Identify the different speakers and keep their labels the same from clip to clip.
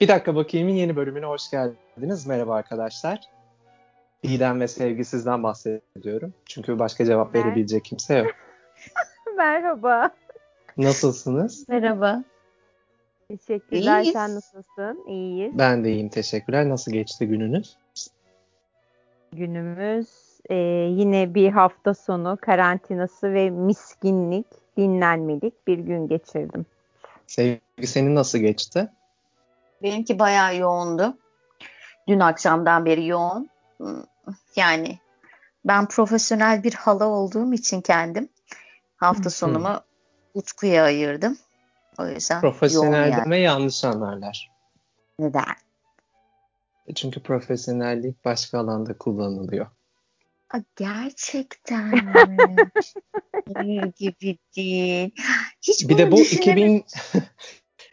Speaker 1: Bir dakika bakayımın yeni bölümüne hoş geldiniz. Merhaba arkadaşlar. İyiden ve sevgi sizden bahsediyorum. Çünkü başka cevap
Speaker 2: Mer-
Speaker 1: verebilecek kimse yok.
Speaker 2: Merhaba.
Speaker 1: Nasılsınız?
Speaker 3: Merhaba.
Speaker 2: Teşekkürler.
Speaker 3: İyiyiz.
Speaker 2: Sen nasılsın? İyiyiz.
Speaker 1: Ben de iyiyim teşekkürler. Nasıl geçti gününüz?
Speaker 2: Günümüz e, yine bir hafta sonu karantinası ve miskinlik, dinlenmelik bir gün geçirdim.
Speaker 1: Sevgi senin nasıl geçti?
Speaker 3: Benimki bayağı yoğundu. Dün akşamdan beri yoğun. Yani ben profesyonel bir hala olduğum için kendim hafta sonumu Utku'ya ayırdım. O yüzden yoğun
Speaker 1: Profesyonel
Speaker 3: yani.
Speaker 1: deme yanlış anlarlar.
Speaker 3: Neden?
Speaker 1: Çünkü profesyonellik başka alanda kullanılıyor.
Speaker 3: Aa, gerçekten mi? Gibi değil. Hiç
Speaker 1: Bir de bu
Speaker 3: düşünemedim.
Speaker 1: 2000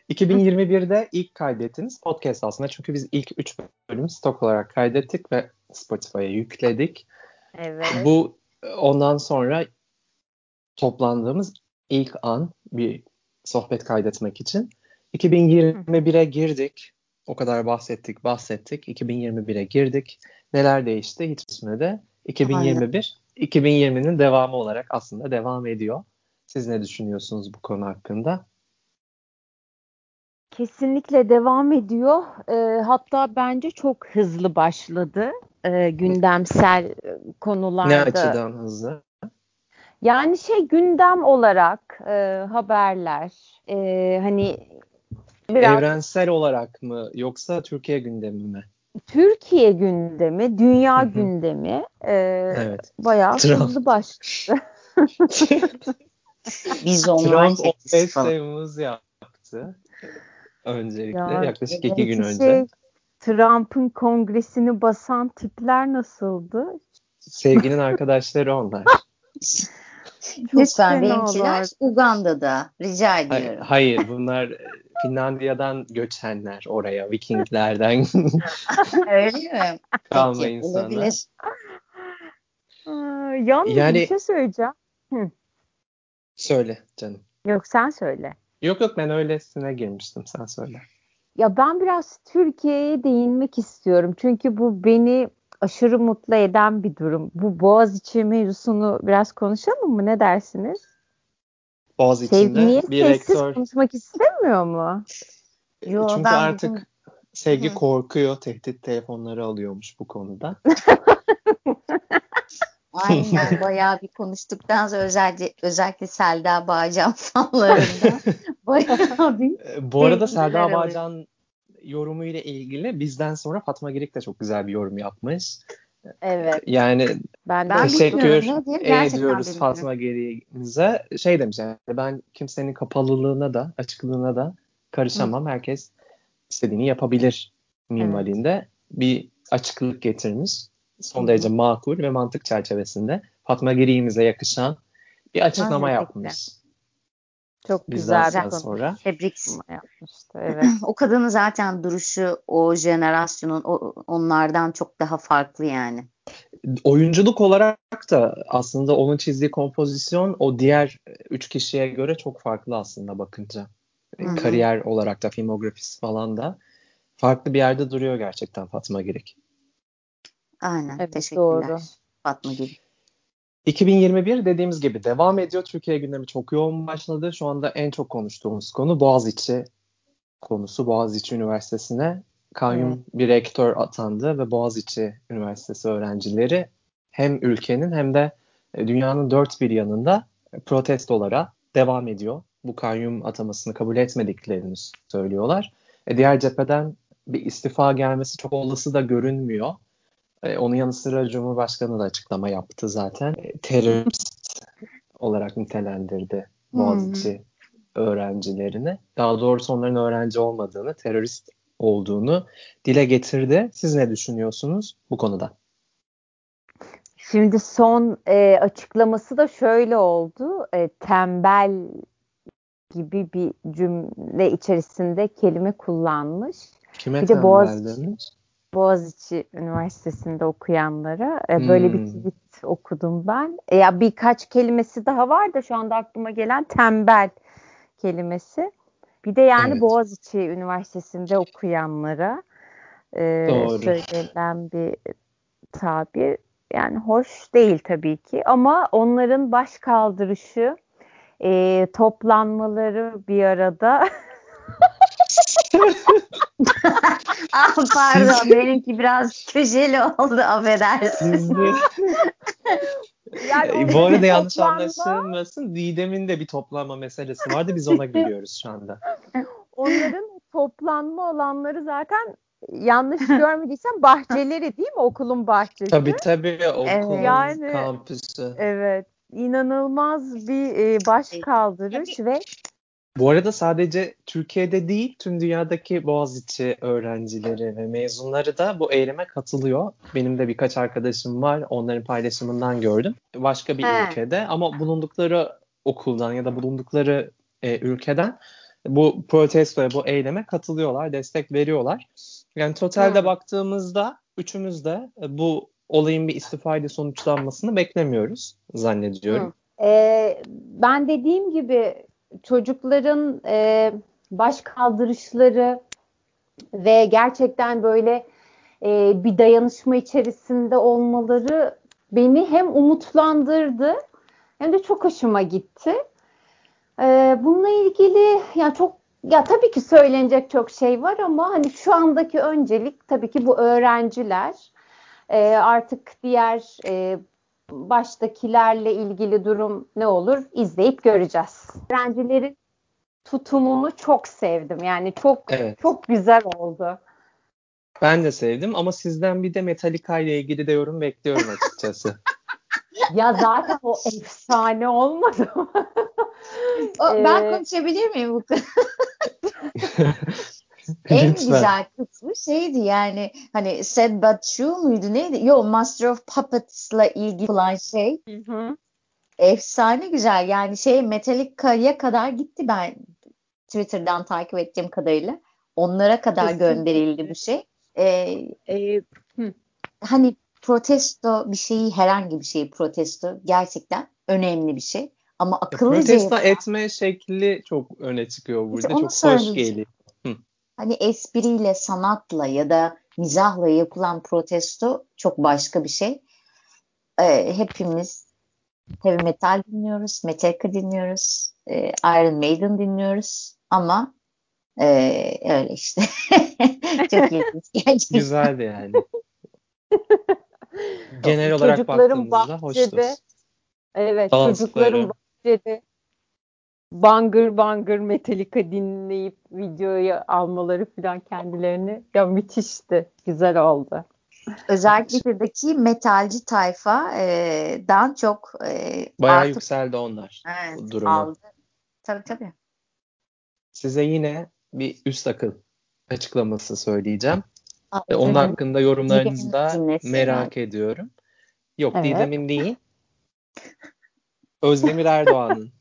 Speaker 1: 2021'de ilk kaydettiğiniz podcast aslında. Çünkü biz ilk 3 bölüm stok olarak kaydettik ve Spotify'a yükledik.
Speaker 2: Evet.
Speaker 1: Bu ondan sonra toplandığımız ilk an bir sohbet kaydetmek için. 2021'e girdik. O kadar bahsettik, bahsettik. 2021'e girdik. Neler değişti? Hiç bitmedi. 2021, 2020'nin devamı olarak aslında devam ediyor. Siz ne düşünüyorsunuz bu konu hakkında?
Speaker 2: Kesinlikle devam ediyor. E, hatta bence çok hızlı başladı. E, gündemsel e, konularda.
Speaker 1: Ne açıdan hızlı?
Speaker 2: Yani şey gündem olarak e, haberler e, hani biraz
Speaker 1: Evrensel olarak mı yoksa Türkiye gündemi mi?
Speaker 2: Türkiye gündemi, dünya
Speaker 1: Hı hı.
Speaker 2: gündemi e,
Speaker 1: Evet.
Speaker 2: bayağı
Speaker 1: Trump.
Speaker 2: hızlı başladı.
Speaker 3: Biz
Speaker 1: Trump
Speaker 3: çekmiş
Speaker 1: 15
Speaker 3: falan.
Speaker 1: Temmuz yaptı. Öncelikle
Speaker 2: Ya,
Speaker 1: yaklaşık iki gün
Speaker 2: Peki
Speaker 1: önce.
Speaker 2: şey, Trump'ın kongresini basan tipler nasıldı?
Speaker 1: Sevginin arkadaşları onlar.
Speaker 3: Lütfen benimkiler. Uganda'da. Rica ediyorum.
Speaker 1: Hayır bunlar e, Finlandiya'dan göçenler oraya Vikinglerden
Speaker 3: Öyle mi?
Speaker 1: kalma
Speaker 3: Peki,
Speaker 1: insanlar.
Speaker 3: olabilir.
Speaker 2: Yalnız
Speaker 1: Yani-
Speaker 2: bir şey söyleyeceğim.
Speaker 1: Söyle canım.
Speaker 2: Yok sen söyle.
Speaker 1: Yok yok ben öylesine girmiştim sen söyle.
Speaker 2: Ya ben biraz Türkiye'ye değinmek istiyorum. Çünkü bu beni aşırı mutlu eden bir durum. Bu Boğaziçi mevzusunu biraz konuşalım mı? Ne dersiniz?
Speaker 1: Boğaz
Speaker 2: Sevgi
Speaker 1: içinde
Speaker 2: niye
Speaker 1: bir rektör
Speaker 2: konuşmak istemiyor mu?
Speaker 3: Yo,
Speaker 1: çünkü
Speaker 3: ben
Speaker 1: artık
Speaker 3: bugün-
Speaker 1: Sevgi
Speaker 3: Hı.
Speaker 1: korkuyor tehdit telefonları alıyormuş bu konuda.
Speaker 3: Aynen bayağı bir konuştuktan sonra özellikle, özellikle Selda Bağcan fanlarında bayağı bir
Speaker 1: E, Bu arada Selda. Bağcan yorumu ile ilgili bizden sonra Fatma Girik de çok güzel bir yorum yapmış.
Speaker 2: Evet.
Speaker 1: Yani
Speaker 2: Ben,
Speaker 1: teşekkür ediyoruz. Fatma Girik'imize. Şey demiş yani ben kimsenin kapalılığına da açıklığına da karışamam. Herkes istediğini yapabilir minvalinde bir açıklık getirmiş. Son
Speaker 3: Hı hı.
Speaker 1: derece makul ve mantık çerçevesinde Fatma Girik'imize yakışan bir açıklama
Speaker 2: Kesinlikle.
Speaker 1: yapmış.
Speaker 2: Çok
Speaker 1: Bizden
Speaker 2: güzel bir
Speaker 1: sonra.
Speaker 3: Tebrik.
Speaker 2: yapmıştı. Evet.
Speaker 3: O kadının zaten duruşu o jenerasyonun o, onlardan çok daha farklı yani.
Speaker 1: Oyunculuk olarak da aslında onun çizdiği kompozisyon o diğer üç kişiye göre çok farklı aslında bakınca.
Speaker 3: Hı hı.
Speaker 1: Kariyer olarak da filmografisi falan da farklı bir yerde duruyor gerçekten Fatma Girik.
Speaker 3: Aynen.
Speaker 2: Evet,
Speaker 3: Teşekkürler.
Speaker 2: doğru.
Speaker 3: Fatma gibi.
Speaker 1: 2021 dediğimiz gibi devam ediyor. Türkiye gündemi çok yoğun başladı. Şu anda en çok konuştuğumuz konu Boğaziçi konusu. Boğaziçi Üniversitesi'ne kayyum bir rektör atandı ve Boğaziçi Üniversitesi öğrencileri hem ülkenin hem de e, dünyanın dört bir yanında protestolara devam ediyor. Bu kayyum atamasını kabul etmediklerini söylüyorlar. E, diğer cepheden bir istifa gelmesi çok olası da görünmüyor. E, onun yanı sıra Cumhurbaşkanı da açıklama yaptı zaten. E, terörist olarak nitelendirdi Boğaziçi öğrencilerini. Daha doğrusu onların öğrenci olmadığını, terörist olduğunu dile getirdi. Siz ne düşünüyorsunuz bu konuda?
Speaker 2: Şimdi son e, açıklaması da şöyle oldu. E, tembel gibi bir cümle içerisinde kelime kullanmış.
Speaker 1: Kime
Speaker 2: Bir de
Speaker 1: tembel
Speaker 2: Boğaziçi-
Speaker 1: demiş?
Speaker 2: Boğaziçi Üniversitesi'nde okuyanlara e, böyle bir
Speaker 1: Hmm.
Speaker 2: tweet okudum ben. E, ya birkaç kelimesi daha var da şu anda aklıma gelen tembel kelimesi. Bir de yani evet. Boğaziçi Üniversitesi'nde okuyanlara e, söylenen bir tabir. Yani hoş değil tabii ki ama onların baş kaldırışı e, toplanmaları bir arada
Speaker 3: ah pardon benimki biraz köşeli oldu affedersin.
Speaker 1: yani e, bu arada yanlış toplanma... anlaşılmasın. Didem'in de bir toplanma meselesi vardı. Biz ona gülüyoruz şu anda.
Speaker 2: Onların toplanma olanları zaten yanlış görmediysem bahçeleri değil mi? Okulun bahçesi.
Speaker 1: Tabii tabii okulun evet. yani, kampüsü.
Speaker 2: Evet. İnanılmaz bir e, baş kaldırış ve
Speaker 1: bu arada sadece Türkiye'de değil tüm dünyadaki Boğaziçi öğrencileri ve mezunları da bu eyleme katılıyor. Benim de birkaç arkadaşım var onların paylaşımından gördüm. Başka bir He. ülkede ama bulundukları okuldan ya da bulundukları e, ülkeden bu protestoya, bu eyleme katılıyorlar, destek veriyorlar. Yani totalde Hı. baktığımızda üçümüz de e, bu olayın bir istifayla sonuçlanmasını beklemiyoruz zannediyorum.
Speaker 2: Ee, ben dediğim gibi çocukların e, baş kaldırışları ve gerçekten böyle e, bir dayanışma içerisinde olmaları beni hem umutlandırdı hem de çok hoşuma gitti. E, bununla ilgili ya çok ya tabii ki söylenecek çok şey var ama hani şu andaki öncelik tabii ki bu öğrenciler. E, artık diğer e, baştakilerle ilgili durum ne olur izleyip göreceğiz. Öğrencilerin tutumunu çok sevdim. Yani çok evet. çok güzel oldu.
Speaker 1: Ben de sevdim ama sizden bir de Metallica ile ilgili de yorum bekliyorum açıkçası.
Speaker 2: ya zaten o efsane olmadı mı?
Speaker 3: o, ben ee, konuşabilir miyim bu en güzel kısmı şeydi yani hani Said But True muydu neydi? Yo Master of Puppets'la ilgili olan şey. Hı hı. Efsane güzel yani şey Metallica'ya kadar gitti ben Twitter'dan takip ettiğim kadarıyla. Onlara kadar Kesinlikle. gönderildi bu şey. Ee, e, hani protesto bir şeyi herhangi bir şeyi protesto gerçekten önemli bir şey. Ama akıllıca
Speaker 1: protesto yapılan... etme şekli çok öne çıkıyor burada. İşte çok hoş geliyor
Speaker 3: hani espriyle, sanatla ya da mizahla yapılan protesto çok başka bir şey. Ee, hepimiz heavy metal dinliyoruz, Metallica dinliyoruz, e, Iron Maiden dinliyoruz ama e, öyle işte. çok ilginç
Speaker 1: gerçekten. Güzeldi yani. Genel olarak çocukların baktığımızda bahçede, hoştu.
Speaker 2: Evet, Dansları. çocukların bahçede bangır bangır Metallica dinleyip videoyu almaları falan kendilerini ya müthişti. Güzel oldu.
Speaker 3: Özellikle buradaki metalci tayfa e, dan çok e,
Speaker 1: bayağı artık, yükseldi onlar
Speaker 3: evet, bu duruma. Aldı. Tabii tabii.
Speaker 1: Size yine bir üst akıl açıklaması söyleyeceğim. Aa, Onun evet. hakkında yorumlarınızı da merak ediyorum. Yok evet. Didem'in değil. Özdemir Erdoğan'ın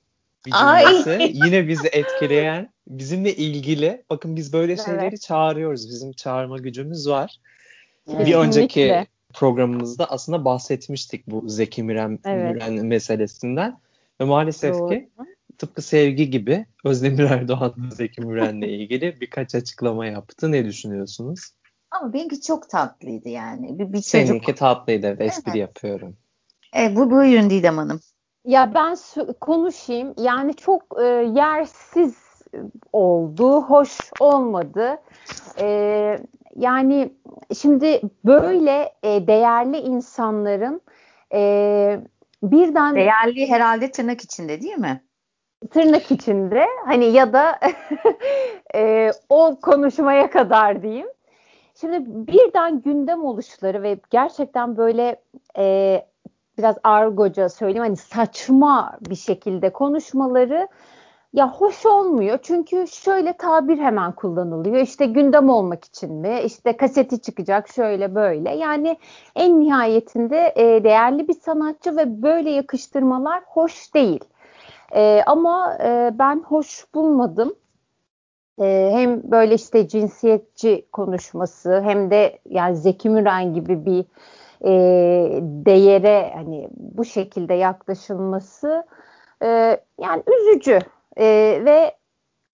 Speaker 1: bir cümlesi. Yine bizi etkileyen, bizimle ilgili. Bakın biz böyle şeyleri evet. çağırıyoruz. Bizim çağırma gücümüz var. Evet. Bir önceki programımızda aslında bahsetmiştik bu Zeki Müren, evet. Müren meselesinden. Ve maalesef Doğru. ki tıpkı sevgi gibi Özdemir Erdoğan Zeki Müren'le ilgili birkaç açıklama yaptı. Ne düşünüyorsunuz?
Speaker 3: Ama benimki çok tatlıydı yani. Bir, bir çocuk...
Speaker 1: Seninki tatlıydı. Evet, espri evet. yapıyorum.
Speaker 3: E, bu buyurun Didem Hanım.
Speaker 2: Ya ben konuşayım. Yani çok e, yersiz oldu, hoş olmadı. E, yani şimdi böyle e, değerli insanların e, birden
Speaker 3: değerli herhalde tırnak içinde değil mi?
Speaker 2: Tırnak içinde hani ya da e, o konuşmaya kadar diyeyim. Şimdi birden gündem oluşları ve gerçekten böyle e, biraz argoca söyleyeyim hani saçma bir şekilde konuşmaları ya hoş olmuyor. Çünkü şöyle tabir hemen kullanılıyor. İşte gündem olmak için mi? İşte kaseti çıkacak şöyle böyle. Yani en nihayetinde e, değerli bir sanatçı ve böyle yakıştırmalar hoş değil. E, ama e, ben hoş bulmadım. E, hem böyle işte cinsiyetçi konuşması hem de yani Zeki Müren gibi bir e, değere hani bu şekilde yaklaşılması e, yani üzücü e, ve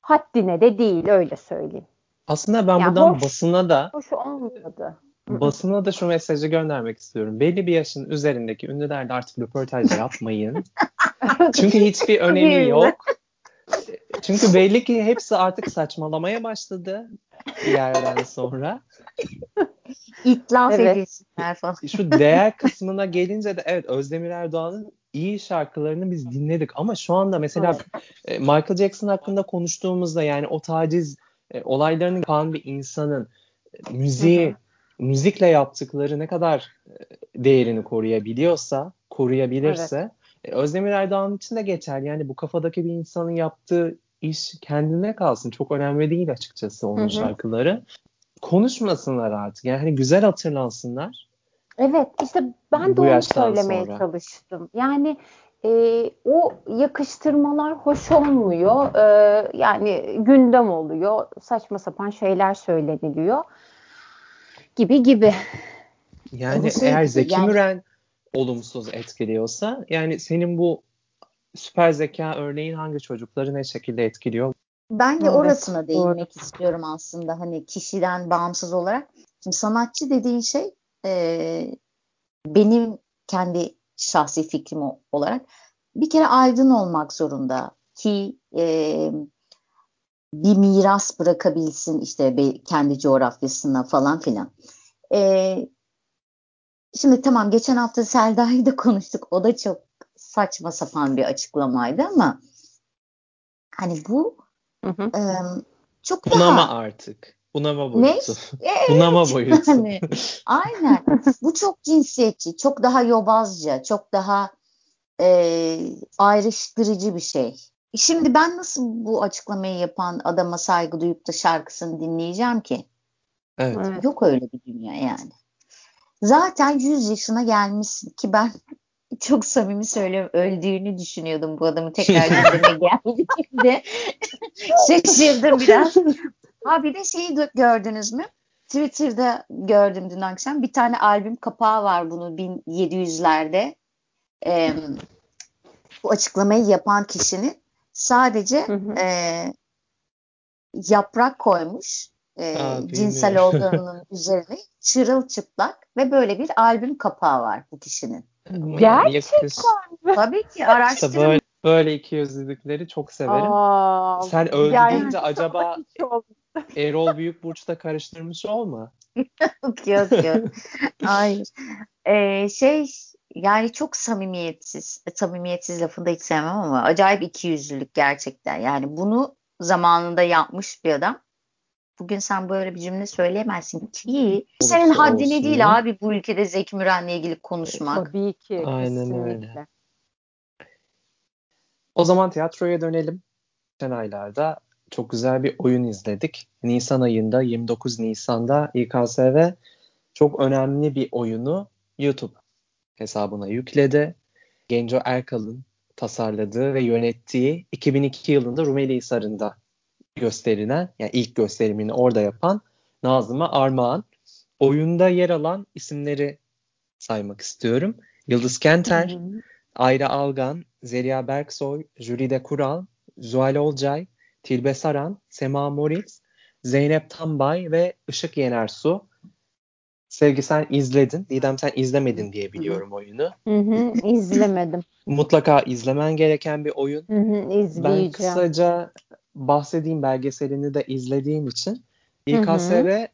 Speaker 2: haddine de değil öyle söyleyeyim.
Speaker 1: Aslında ben yani buradan hoş, basına da
Speaker 2: hoş olmadı.
Speaker 1: Basına da şu mesajı göndermek istiyorum. Belli bir yaşın üzerindeki ünlülerle artık röportaj yapmayın. Çünkü hiçbir önemi yok. Çünkü belli ki hepsi artık saçmalamaya başladı bir yerden sonra.
Speaker 3: İtlaf evet. edilsinler falan.
Speaker 1: Şu değer kısmına gelince de evet Özdemir Erdoğan'ın iyi şarkılarını biz dinledik ama şu anda mesela evet. Michael Jackson hakkında konuştuğumuzda yani o taciz e, olaylarını yapan bir insanın e, müziği Hı-hı. müzikle yaptıkları ne kadar e, değerini koruyabiliyorsa, koruyabilirse evet. E, Özdemir Erdoğan için de geçer. Yani bu kafadaki bir insanın yaptığı iş kendine kalsın. Çok önemli değil açıkçası onun Hı-hı. şarkıları. Konuşmasınlar artık. Yani hani güzel hatırlansınlar.
Speaker 2: Evet işte ben de Bu onu söylemeye sonra. çalıştım. Yani e, o yakıştırmalar hoş olmuyor. E, yani gündem oluyor. Saçma sapan şeyler söyleniliyor. Gibi gibi.
Speaker 1: Yani şey, eğer Zeki yani, Müren olumsuz etkiliyorsa yani senin bu süper zeka örneğin hangi çocukları ne şekilde etkiliyor?
Speaker 3: Ben de evet, orasına değinmek doğru. istiyorum aslında hani kişiden bağımsız olarak. Şimdi sanatçı dediğin şey e, benim kendi şahsi fikrim olarak bir kere aydın olmak zorunda ki e, bir miras bırakabilsin işte kendi coğrafyasına falan filan. E, şimdi tamam geçen hafta Selda'yı da konuştuk. O da çok saçma sapan bir açıklamaydı ama hani bu hı hı. E, çok
Speaker 1: Bunama daha... artık. Bunama boyutu. Ne? Evet, Bunama boyutu. Yani,
Speaker 3: aynen. Bu çok cinsiyetçi, çok daha yobazca, çok daha e, ayrıştırıcı bir şey. Şimdi ben nasıl bu açıklamayı yapan adama saygı duyup da şarkısını dinleyeceğim ki?
Speaker 1: Evet.
Speaker 3: Yok öyle bir dünya yani. Zaten 100 yaşına gelmişsin ki ben çok samimi söylüyorum öldüğünü düşünüyordum bu adamı tekrar gündeme geldiğinde. Şaşırdım biraz. Ha bir de şeyi gördünüz mü? Twitter'da gördüm dün akşam. Bir tane albüm kapağı var bunu 1700'lerde. Ee, bu açıklamayı yapan kişinin sadece hı hı. E, yaprak koymuş e, Aa, cinsel olduğunun üzerine çırılçıplak ve böyle bir albüm kapağı var bu kişinin.
Speaker 2: Gerçekten
Speaker 3: Tabii ki araştırın. İşte
Speaker 1: böyle, böyle iki yüzlülükleri çok severim. Aa, Sen öldüğünce acaba Erol Büyükburç'ta karıştırmış olma.
Speaker 3: yok yok yok. Hayır. Ee, şey yani çok samimiyetsiz. Samimiyetsiz lafını da hiç sevmem ama acayip ikiyüzlülük gerçekten. Yani bunu zamanında yapmış bir adam. Bugün sen böyle bir cümle söyleyemezsin ki. Senin haddine değil ya. abi bu ülkede Zeki Müren'le ilgili konuşmak.
Speaker 2: Tabii ki.
Speaker 1: Aynen kesinlikle. öyle. O zaman tiyatroya dönelim. Geçen aylarda çok güzel bir oyun izledik. Nisan ayında 29 Nisan'da İKSV çok önemli bir oyunu YouTube hesabına yükledi. Genco Erkal'ın tasarladığı ve yönettiği 2002 yılında Rumeli Hisarı'nda gösterilen yani ilk gösterimini orada yapan Nazım'a Armağan. Oyunda yer alan isimleri saymak istiyorum. Yıldız Kenter, hı hı. Ayra Algan, Zeliha Berksoy, Jülide Kural, Zuhal Olcay, Tilbe Saran, Sema Moritz, Zeynep Tambay ve Işık Yenersu. Sevgi sen izledin. Didem sen izlemedin diye biliyorum hı oyunu.
Speaker 2: Hı hı, izlemedim.
Speaker 1: Mutlaka izlemen gereken bir oyun.
Speaker 2: Hı hı, izleyeceğim.
Speaker 1: Ben kısaca bahsedeyim belgeselini de izlediğim için. İKSV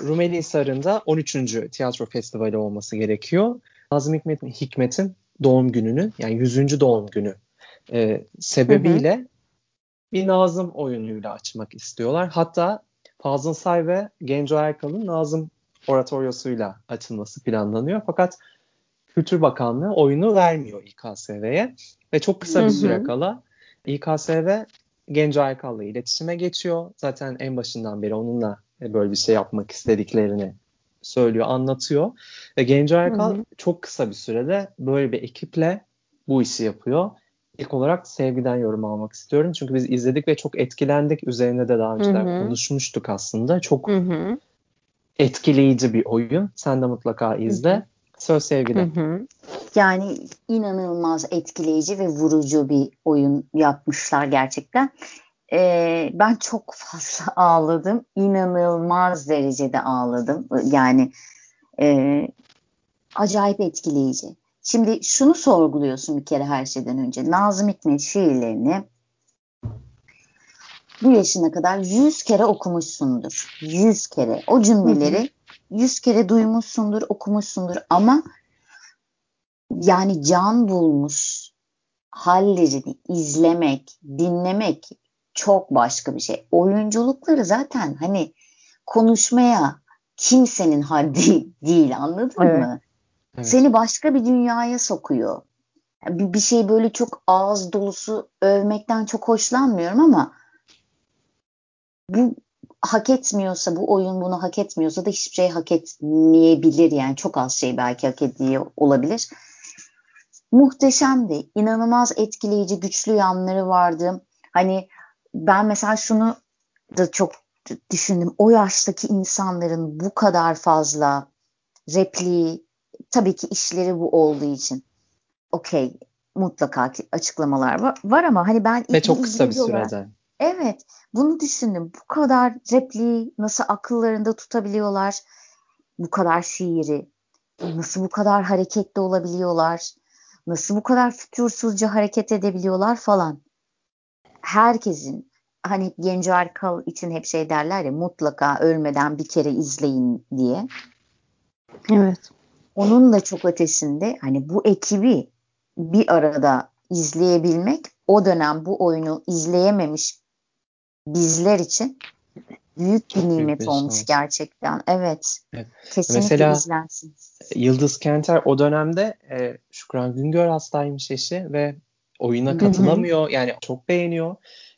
Speaker 1: Rumeli Hisarı'nda 13. tiyatro festivali olması gerekiyor. Nazım Hikmet'in Hikmet'in doğum gününü yani 100. doğum günü e, sebebiyle hı hı. bir Nazım oyunuyla açmak istiyorlar. Hatta Fazıl Say ve Genco Erkal'ın Nazım oratoryosuyla açılması planlanıyor. Fakat Kültür Bakanlığı oyunu vermiyor İKSV'ye ve çok kısa bir süre kala İKSV Genco Erkal'la iletişime geçiyor. Zaten en başından beri onunla böyle bir şey yapmak istediklerini söylüyor, anlatıyor. Ve Genco Erkal hı hı. çok kısa bir sürede böyle bir ekiple bu işi yapıyor. İlk olarak sevgiden yorum almak istiyorum. Çünkü biz izledik ve çok etkilendik. Üzerine de daha hı hı. konuşmuştuk aslında. Çok hı hı. etkileyici bir oyun. Sen de mutlaka izle. Hı hı. Söz sevgide. Hı hı.
Speaker 3: Yani inanılmaz etkileyici ve vurucu bir oyun yapmışlar gerçekten. E, ben çok fazla ağladım. İnanılmaz derecede ağladım. Yani e, acayip etkileyici. Şimdi şunu sorguluyorsun bir kere her şeyden önce. Nazım Hikmet şiirlerini bu yaşına kadar yüz kere okumuşsundur. Yüz kere. O cümleleri yüz kere duymuşsundur, okumuşsundur ama yani can bulmuş hallerini izlemek, dinlemek çok başka bir şey. Oyunculukları zaten hani konuşmaya kimsenin haddi değil anladın evet. mı? Evet. Seni başka bir dünyaya sokuyor. Bir, bir şey böyle çok ağız dolusu övmekten çok hoşlanmıyorum ama bu hak etmiyorsa bu oyun bunu hak etmiyorsa da hiçbir şey hak etmeyebilir yani çok az şey belki hak ediyor olabilir. Muhteşemdi. inanılmaz etkileyici, güçlü yanları vardı. Hani ben mesela şunu da çok düşündüm. O yaştaki insanların bu kadar fazla repliği, tabii ki işleri bu olduğu için okey mutlaka açıklamalar var, var ama hani ben
Speaker 1: ve çok kısa bir sürede.
Speaker 3: Evet, bunu düşündüm. Bu kadar repliği nasıl akıllarında tutabiliyorlar? Bu kadar şiiri, nasıl bu kadar hareketli olabiliyorlar? Nasıl bu kadar fütursuzca hareket edebiliyorlar falan. Herkesin hani Genco Erkal için hep şey derler ya mutlaka ölmeden bir kere izleyin diye.
Speaker 2: Evet.
Speaker 3: Onun da çok ötesinde hani bu ekibi bir arada izleyebilmek o dönem bu oyunu izleyememiş bizler için büyük bir nimet büyük bir olmuş şans. gerçekten. Evet. evet. Kesinlikle Mesela, izlensin.
Speaker 1: Yıldız Kenter o dönemde e, Şükran Güngör hastaymış eşi ve oyuna katılamıyor. Yani çok beğeniyor.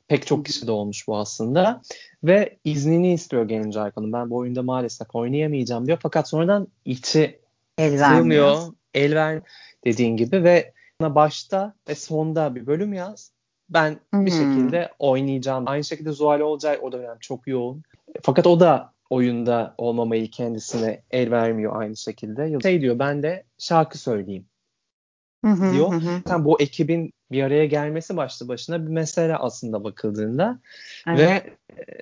Speaker 1: Pek çok kişi de olmuş bu aslında. Ve iznini istiyor genç Erkan'ın. Ben bu oyunda maalesef oynayamayacağım diyor. Fakat sonradan içi el sığmıyor. El ver dediğin gibi ve başta ve sonda bir bölüm yaz. Ben hmm. bir şekilde oynayacağım. Aynı şekilde Zuhal Olcay o dönem çok yoğun. Fakat o da oyunda olmamayı kendisine el vermiyor aynı şekilde. Şey diyor ben de şarkı söyleyeyim hı diyor. Hı hı. bu ekibin bir araya gelmesi başlı başına bir mesele aslında bakıldığında evet. ve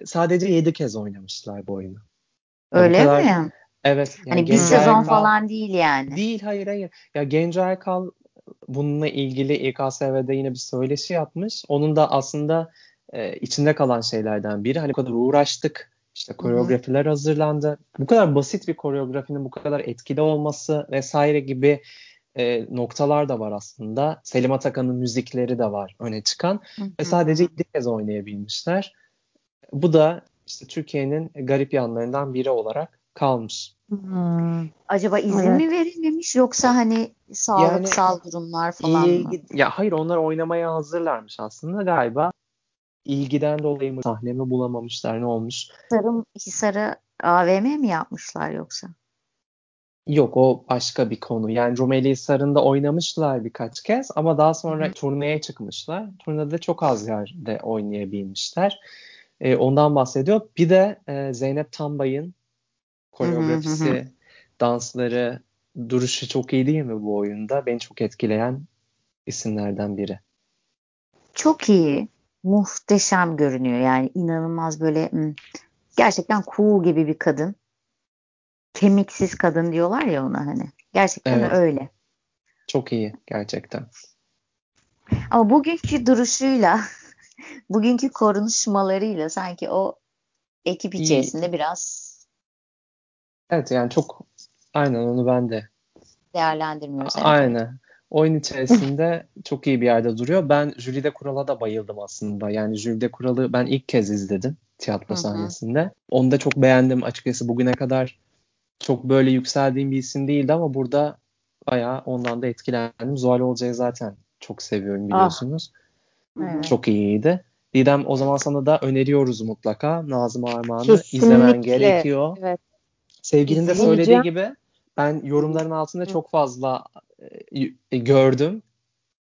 Speaker 1: sadece 7 kez oynamışlar bu oyunu.
Speaker 3: Öyle kadar, mi?
Speaker 1: Evet.
Speaker 3: Yani hani bir sezon Erkal, falan değil yani.
Speaker 1: Değil hayır hayır. Ya Genco Erkal bununla ilgili İKSV'de yine bir söyleşi yapmış. Onun da aslında e, içinde kalan şeylerden biri. Hani bu kadar uğraştık. İşte koreografiler Hı-hı. hazırlandı. Bu kadar basit bir koreografinin bu kadar etkili olması vesaire gibi e, noktalar da var aslında. Selim Atakan'ın müzikleri de var öne çıkan. Hı-hı. Ve sadece ilk kez oynayabilmişler. Bu da işte Türkiye'nin garip yanlarından biri olarak kalmış.
Speaker 3: Hmm. Acaba izin evet. mi verilmemiş yoksa hani sağlıksal yani, durumlar falan iyi, mı?
Speaker 1: Ya hayır onlar oynamaya hazırlarmış aslında galiba. İlgiden dolayı mı sahnemi bulamamışlar ne olmuş?
Speaker 3: Hisar'ın Hisar'ı AVM mi yapmışlar yoksa?
Speaker 1: Yok o başka bir konu. Yani Rumeli Hisarı'nda oynamışlar birkaç kez ama daha sonra turneye çıkmışlar. Turnede çok az yerde oynayabilmişler. E, ondan bahsediyor. Bir de e, Zeynep Tambay'ın koreografisi, hı hı hı. dansları, duruşu çok iyi değil mi bu oyunda? Beni çok etkileyen isimlerden biri.
Speaker 3: Çok iyi. Muhteşem görünüyor. Yani inanılmaz böyle gerçekten cool gibi bir kadın. Kemiksiz kadın diyorlar ya ona hani. Gerçekten evet. öyle.
Speaker 1: Çok iyi gerçekten.
Speaker 3: Ama bugünkü duruşuyla, bugünkü konuşmalarıyla sanki o ekip içerisinde iyi. biraz
Speaker 1: Evet yani çok aynen onu ben de
Speaker 3: değerlendirmiyoruz.
Speaker 1: Evet. Aynen. Oyun içerisinde çok iyi bir yerde duruyor. Ben Jülide Kural'a da bayıldım aslında. Yani Jülide Kural'ı ben ilk kez izledim tiyatro Hı-hı. sahnesinde. Onu da çok beğendim açıkçası. Bugüne kadar çok böyle yükseldiğim bir isim değildi ama burada bayağı ondan da etkilendim. Zuhal Olcay'ı zaten çok seviyorum biliyorsunuz. Ah. Evet. Çok iyiydi. Didem o zaman sana da öneriyoruz mutlaka. Nazım Armağan'ı izlemen gerekiyor. Evet. Sevgilin de söylediği gibi ben yorumların altında çok fazla e, gördüm.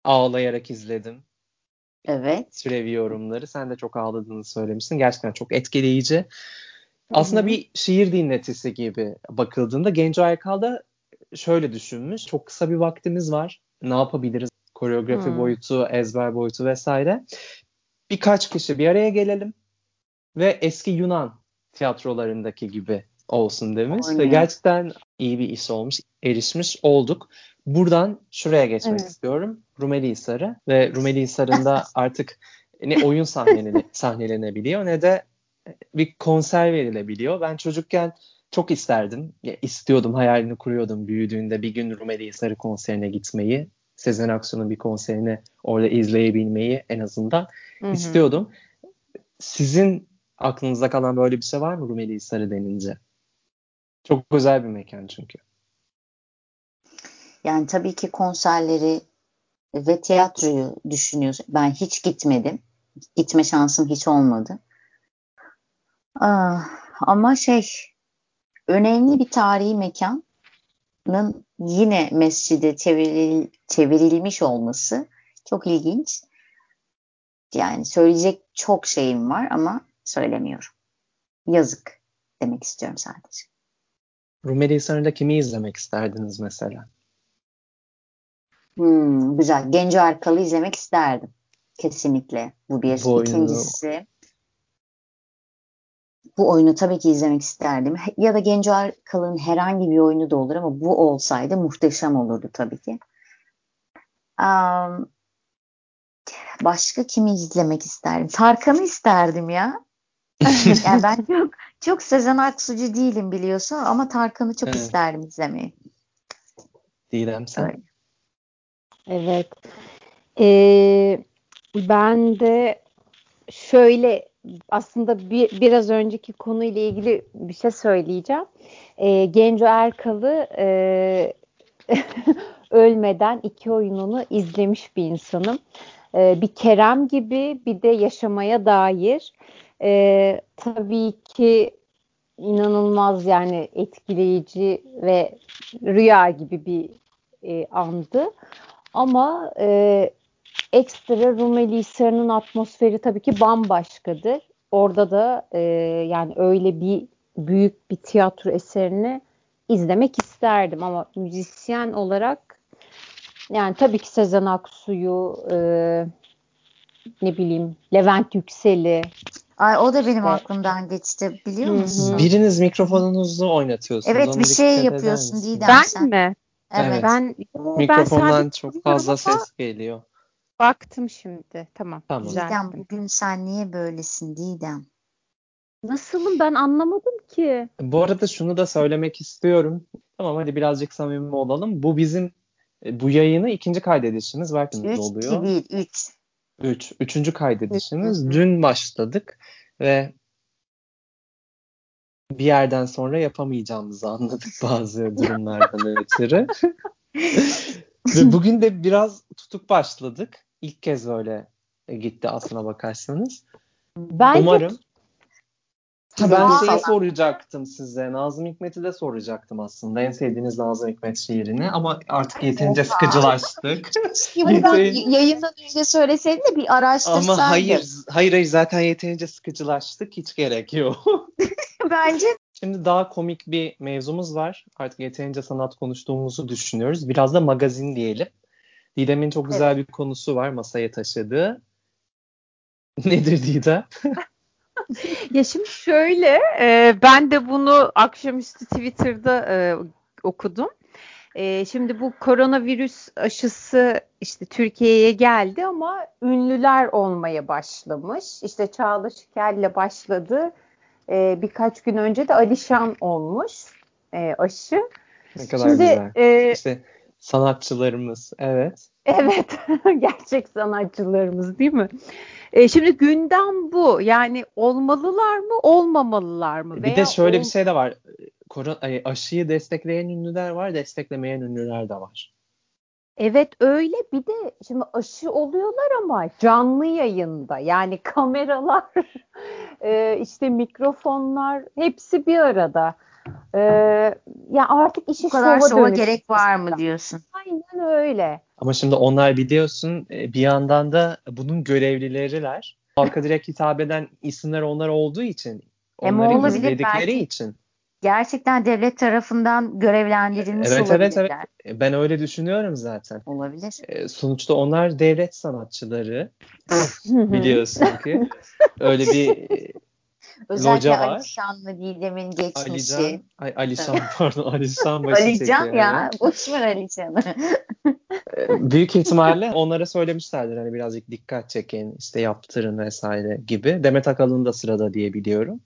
Speaker 1: Ağlayarak izledim.
Speaker 3: Evet.
Speaker 1: Sürevi yorumları. Sen de çok ağladığını söylemişsin. Gerçekten çok etkileyici. Aslında Hı-hı. bir şiir dinletisi gibi bakıldığında Genco Aykal da şöyle düşünmüş. Çok kısa bir vaktimiz var. Ne yapabiliriz? Koreografi Hı-hı. boyutu, ezber boyutu vesaire. birkaç kişi bir araya gelelim ve eski Yunan tiyatrolarındaki gibi olsun demiş Aynen. ve gerçekten iyi bir iş olmuş. Erişmiş olduk. Buradan şuraya geçmek evet. istiyorum. Rumeli Hisarı ve Rumeli Hisarı'nda artık ne oyun sahnelene, sahnelenebiliyor ne de bir konser verilebiliyor. Ben çocukken çok isterdim. Ya, istiyordum, hayalini kuruyordum büyüdüğünde bir gün Rumeli Hisarı konserine gitmeyi. Sezen Aksu'nun bir konserini orada izleyebilmeyi en azından Hı-hı. istiyordum. Sizin aklınızda kalan böyle bir şey var mı Rumeli Hisarı denince? Çok özel bir mekan çünkü.
Speaker 3: Yani tabii ki konserleri ve tiyatroyu düşünüyorsun. Ben hiç gitmedim. Gitme şansım hiç olmadı. Aa, ah, ama şey önemli bir tarihi mekanın yine mescide çevril, çevrilmiş olması çok ilginç. Yani söyleyecek çok şeyim var ama söylemiyorum. Yazık demek istiyorum sadece.
Speaker 1: Rumeli Hisarı'nda kimi izlemek isterdiniz mesela?
Speaker 3: Hmm, güzel. Genco Arkalı izlemek isterdim. Kesinlikle. Bu bir. Bu İkincisi bu oyunu tabii ki izlemek isterdim. Ya da Genco Arkalı'nın herhangi bir oyunu da olur ama bu olsaydı muhteşem olurdu tabii ki. Um, başka kimi izlemek isterdim? Tarkan'ı isterdim ya. yani ben çok çok Sezen Aksu'cu değilim biliyorsun ama Tarkan'ı çok evet. isterdim izlemeyi.
Speaker 1: Didem sen?
Speaker 2: Evet. Evet. Ee, ben de şöyle aslında bir, biraz önceki konuyla ilgili bir şey söyleyeceğim. Ee, Genco Erkal'ı e, ölmeden iki oyununu izlemiş bir insanım. Ee, bir Kerem gibi bir de yaşamaya dair. Ee, tabii ki inanılmaz yani etkileyici ve rüya gibi bir e, andı. Ama e, ekstra Rumeli Hisarı'nın atmosferi tabii ki bambaşkadır. Orada da e, yani öyle bir büyük bir tiyatro eserini izlemek isterdim ama müzisyen olarak yani tabii ki Sezen Aksu'yu e, ne bileyim Levent Yüksel'i
Speaker 3: Ay o da benim aklımdan geçti biliyor musun?
Speaker 1: Biriniz mikrofonunuzu oynatıyorsunuz.
Speaker 3: Evet bir şey yapıyorsun Didem
Speaker 2: ben
Speaker 3: sen.
Speaker 2: mi?
Speaker 1: Evet. Ben mikrofondan ben çok fazla ses geliyor.
Speaker 2: Baktım şimdi. Tamam.
Speaker 3: tamam. Didem bugün sen niye böylesin Didem?
Speaker 2: Nasılım ben anlamadım ki.
Speaker 1: Bu arada şunu da söylemek istiyorum. Tamam hadi birazcık samimi olalım. Bu bizim e, bu yayını ikinci kaydedişimiz belki üç oluyor.
Speaker 3: Üç değil, üç.
Speaker 1: Üç. Üçüncü kaydedişimiz. Dün başladık ve bir yerden sonra yapamayacağımızı anladık bazı durumlardan ötürü. Ve bugün de biraz tutuk başladık. İlk kez böyle gitti aslına bakarsanız.
Speaker 2: Bence
Speaker 1: Umarım. Ha, ben şeyi soracaktım size. Nazım Hikmet'i de soracaktım aslında. En sevdiğiniz Nazım Hikmet şiirini ama artık yeterince sıkıcılaştık.
Speaker 3: Yayın yayından önce söyleseydin de bir araştırsaydın.
Speaker 1: Ama hayır, hayır hayır zaten yeterince sıkıcılaştık. Hiç gerek yok.
Speaker 3: Bence.
Speaker 1: Şimdi daha komik bir mevzumuz var. Artık yeterince sanat konuştuğumuzu düşünüyoruz. Biraz da magazin diyelim. Didem'in çok güzel evet. bir konusu var masaya taşıdığı. Nedir Didem?
Speaker 2: ya şimdi şöyle e, ben de bunu akşamüstü Twitter'da e, okudum. E, şimdi bu koronavirüs aşısı işte Türkiye'ye geldi ama ünlüler olmaya başlamış. İşte Çağla Şikel'le başladı. E, birkaç gün önce de Alişan olmuş e, aşı.
Speaker 1: Ne kadar şimdi, güzel. E, işte sanatçılarımız evet.
Speaker 2: Evet gerçek sanatçılarımız değil mi? E, şimdi gündem bu. Yani olmalılar mı, olmamalılar mı?
Speaker 1: Bir Veya de şöyle ol... bir şey de var. Korona, aşıyı destekleyen ünlüler var, desteklemeyen ünlüler de var.
Speaker 2: Evet öyle. Bir de şimdi aşı oluyorlar ama canlı yayında. Yani kameralar, e, işte mikrofonlar hepsi bir arada. E, ya artık işi
Speaker 3: Bu kadar şova gerek var mı diyorsun?
Speaker 2: Aynen öyle.
Speaker 1: Ama şimdi onlar biliyorsun e, bir yandan da bunun görevlileriler. Halka direkt hitap eden isimler onlar olduğu için onları izledikleri için
Speaker 3: gerçekten devlet tarafından görevlendirilmiş
Speaker 1: Evet evet
Speaker 3: olabilirler.
Speaker 1: evet. Ben öyle düşünüyorum zaten.
Speaker 3: Olabilir.
Speaker 1: E, sonuçta onlar devlet sanatçıları biliyorsun ki. Öyle bir e,
Speaker 3: Özellikle
Speaker 1: loca var.
Speaker 3: Alişan'la Didem'in geçmişi.
Speaker 1: Alican, ay, Alişan pardon Alişan başı
Speaker 3: Alican ya. Boş ver Alişan'ı.
Speaker 1: E, Büyük ihtimalle onlara söylemişlerdir hani birazcık dikkat çekin işte yaptırın vesaire gibi. Demet Akalın da sırada diye biliyorum.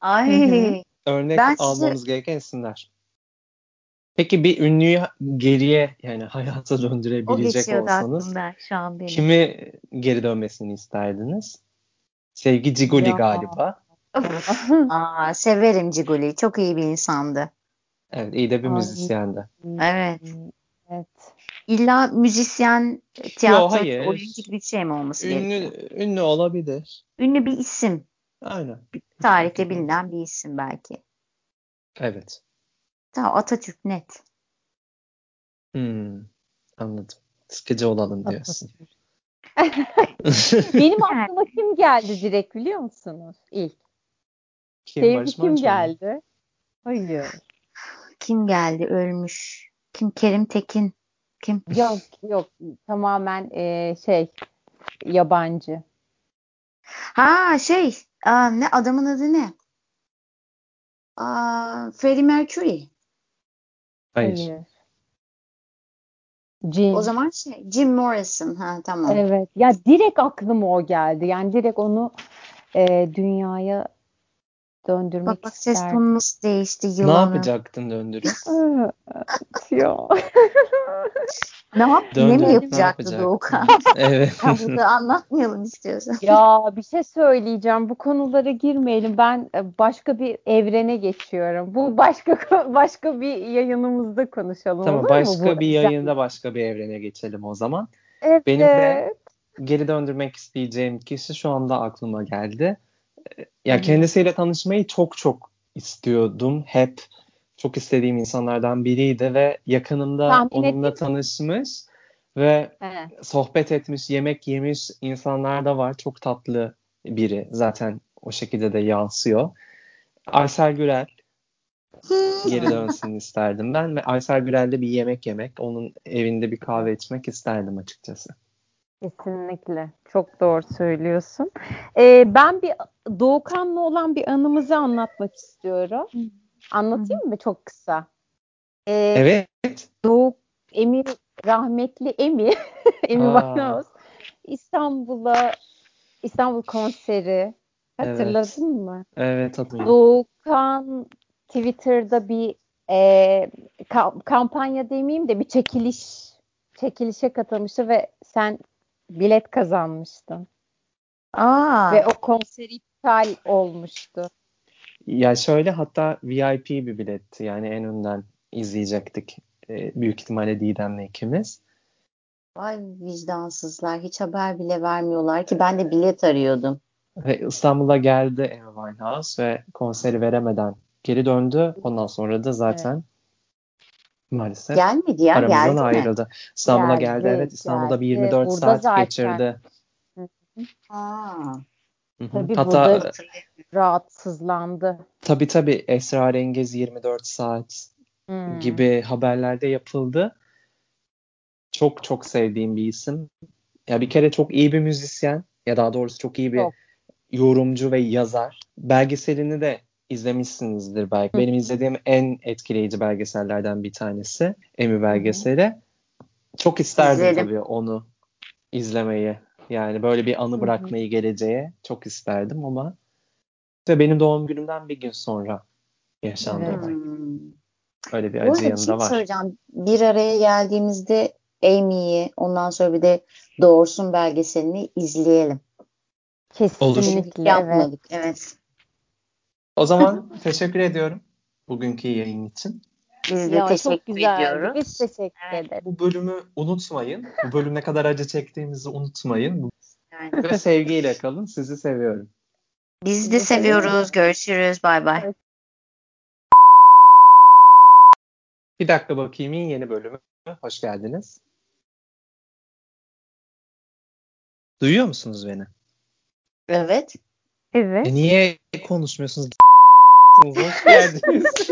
Speaker 3: Ay.
Speaker 1: Örnek
Speaker 3: Ben size-
Speaker 1: almamız gereken isimler. Peki bir ünlüyü geriye yani hayata döndürebilecek olsanız
Speaker 3: şu an benim.
Speaker 1: kimi geri dönmesini isterdiniz? Sevgi Ciguli
Speaker 2: Ya.
Speaker 1: galiba.
Speaker 3: Aa, severim Ciguli. Çok iyi bir insandı.
Speaker 1: Evet iyi de bir
Speaker 2: Ay.
Speaker 1: müzisyendi.
Speaker 3: Evet.
Speaker 2: Evet.
Speaker 3: İlla müzisyen, tiyatro,
Speaker 1: hayır.
Speaker 3: oyuncu gibi bir şey mi olması gerekiyor?
Speaker 1: Ünlü, ünlü olabilir.
Speaker 3: Ünlü bir isim.
Speaker 1: Aynen.
Speaker 3: Tarihte bilinen bir isim belki.
Speaker 1: Evet.
Speaker 3: Tamam Atatürk net.
Speaker 1: Hmm, anladım. Sıkıcı olalım diyorsun.
Speaker 2: Benim aklıma kim geldi direkt biliyor musunuz? İlk.
Speaker 1: Kim
Speaker 2: Sevgi
Speaker 1: Barış
Speaker 2: kim
Speaker 1: Manço
Speaker 2: geldi? Hayır.
Speaker 3: Kim geldi ölmüş? Kim? Kerim Tekin. Kim?
Speaker 2: Yok yok tamamen e, şey yabancı.
Speaker 3: Ha şey aa, ne adamın adı ne? Aa, Freddie Mercury.
Speaker 1: Hayır.
Speaker 2: Jim.
Speaker 3: O zaman şey Jim Morrison. Ha tamam.
Speaker 2: Evet. Ya direkt aklıma o geldi. Yani direkt onu e, dünyaya döndürmek
Speaker 3: Bak bak ses
Speaker 2: isterdim.
Speaker 3: tonu nasıl değişti
Speaker 1: Ne
Speaker 3: yılanı.
Speaker 1: yapacaktın döndürüp?
Speaker 2: Ya.
Speaker 3: Ne yap? Ne mi
Speaker 1: ne
Speaker 3: yapacaktı? Doğukan?
Speaker 1: Evet.
Speaker 3: Ha, Burada anlatmayalım istiyorsan.
Speaker 2: Ya bir şey söyleyeceğim. Bu konulara girmeyelim. Ben e, başka bir evrene geçiyorum. Bu başka başka bir yayınımızda konuşalım
Speaker 1: Tamam başka
Speaker 2: Bu
Speaker 1: bir
Speaker 2: güzel.
Speaker 1: yayında başka bir evrene geçelim o zaman.
Speaker 2: Evet.
Speaker 1: Benim de geri döndürmek isteyeceğim kişi şu anda aklıma geldi. Ya
Speaker 2: Hı hı.
Speaker 1: kendisiyle tanışmayı çok çok istiyordum. Hep çok istediğim insanlardan biriydi ve yakınımda
Speaker 2: Tahmin
Speaker 1: onunla
Speaker 2: ettim.
Speaker 1: tanışmış ve
Speaker 2: He.
Speaker 1: sohbet etmiş, yemek yemiş insanlar da var. Çok tatlı biri. Zaten o şekilde de yansıyor. Aysel Gürel geri dönsün isterdim ben ve Aysel Gürel'de bir yemek yemek, onun evinde bir kahve içmek isterdim açıkçası.
Speaker 2: Kesinlikle. Çok doğru söylüyorsun. Ee, ben bir Doğukan'la olan bir anımızı anlatmak istiyorum. Anlatayım mı çok kısa? Ee,
Speaker 1: Evet.
Speaker 2: Doğu Emi rahmetli Emi Emi. Winehouse İstanbul'a İstanbul konseri hatırladın mı?
Speaker 1: Evet hatırlıyorum.
Speaker 2: Doğukan Twitter'da bir e, ka- kampanya demeyeyim de bir çekiliş çekilişe katılmıştı ve sen bilet kazanmıştın.
Speaker 3: Aa,
Speaker 2: Ve o konser iptal olmuştu.
Speaker 1: Ya şöyle hatta VIP bir biletti. Yani en önden izleyecektik. Ee, büyük ihtimalle Didem'le ikimiz.
Speaker 3: vay vicdansızlar. Hiç haber bile vermiyorlar ki ben de bilet arıyordum.
Speaker 1: Ve İstanbul'a geldi Amy Winehouse ve konseri veremeden geri döndü. Ondan sonra da zaten maalesef
Speaker 3: Gelmedi ya,
Speaker 1: aramızdan
Speaker 3: geldi mi?
Speaker 1: ayrıldı. İstanbul'a geldi,
Speaker 2: Geldi,
Speaker 1: evet. İstanbul'da bir
Speaker 2: geldi.
Speaker 1: 24
Speaker 2: Burada
Speaker 1: saat
Speaker 2: zaten.
Speaker 1: geçirdi.
Speaker 3: Aa,
Speaker 1: Hı hı.
Speaker 2: Tabii
Speaker 1: Hatta
Speaker 2: burada rahatsızlandı.
Speaker 1: tabii tabii Esrarengiz 24 saat
Speaker 2: Hmm.
Speaker 1: gibi haberlerde yapıldı. Çok çok sevdiğim bir isim. Ya bir kere çok iyi bir müzisyen ya daha doğrusu çok iyi bir
Speaker 2: Çok.
Speaker 1: yorumcu ve yazar. Belgeselini de izlemişsinizdir belki. Benim izlediğim en etkileyici belgesellerden bir tanesi Emi belgeseli. Çok isterdim
Speaker 3: İzledim.
Speaker 1: tabii onu izlemeyi. Yani böyle bir anı
Speaker 2: Hı hı.
Speaker 1: bırakmayı geleceğe çok isterdim ama ve benim doğum günümden bir gün sonra yaşandı
Speaker 2: Evet.
Speaker 1: olay.
Speaker 3: hmm.
Speaker 1: Öyle bir acı yanı
Speaker 3: şey
Speaker 1: da var.
Speaker 3: söyleyeceğim. Bir araya geldiğimizde Amy'yi ondan sonra bir de Doğrusun belgeselini izleyelim.
Speaker 2: Kesinlikle evet.
Speaker 3: Yapmadık. Evet.
Speaker 1: O zaman teşekkür ediyorum bugünkü yayın için.
Speaker 3: Biz de
Speaker 2: Ya,
Speaker 3: teşekkür ediyoruz.
Speaker 2: Biz teşekkür ederiz.
Speaker 1: Bu bölümü unutmayın. Bu bölüm ne kadar acı çektiğimizi unutmayın.
Speaker 3: Yani
Speaker 1: Ve sevgiyle kalın. Sizi seviyorum.
Speaker 3: Biz de seviyoruz. Görüşürüz. Bay bay.
Speaker 1: Bir dakika bakayım yeni bölümü. Hoş geldiniz. Duyuyor musunuz beni?
Speaker 3: Evet.
Speaker 2: Evet.
Speaker 1: E niye konuşmuyorsunuz? Hoş geldiniz.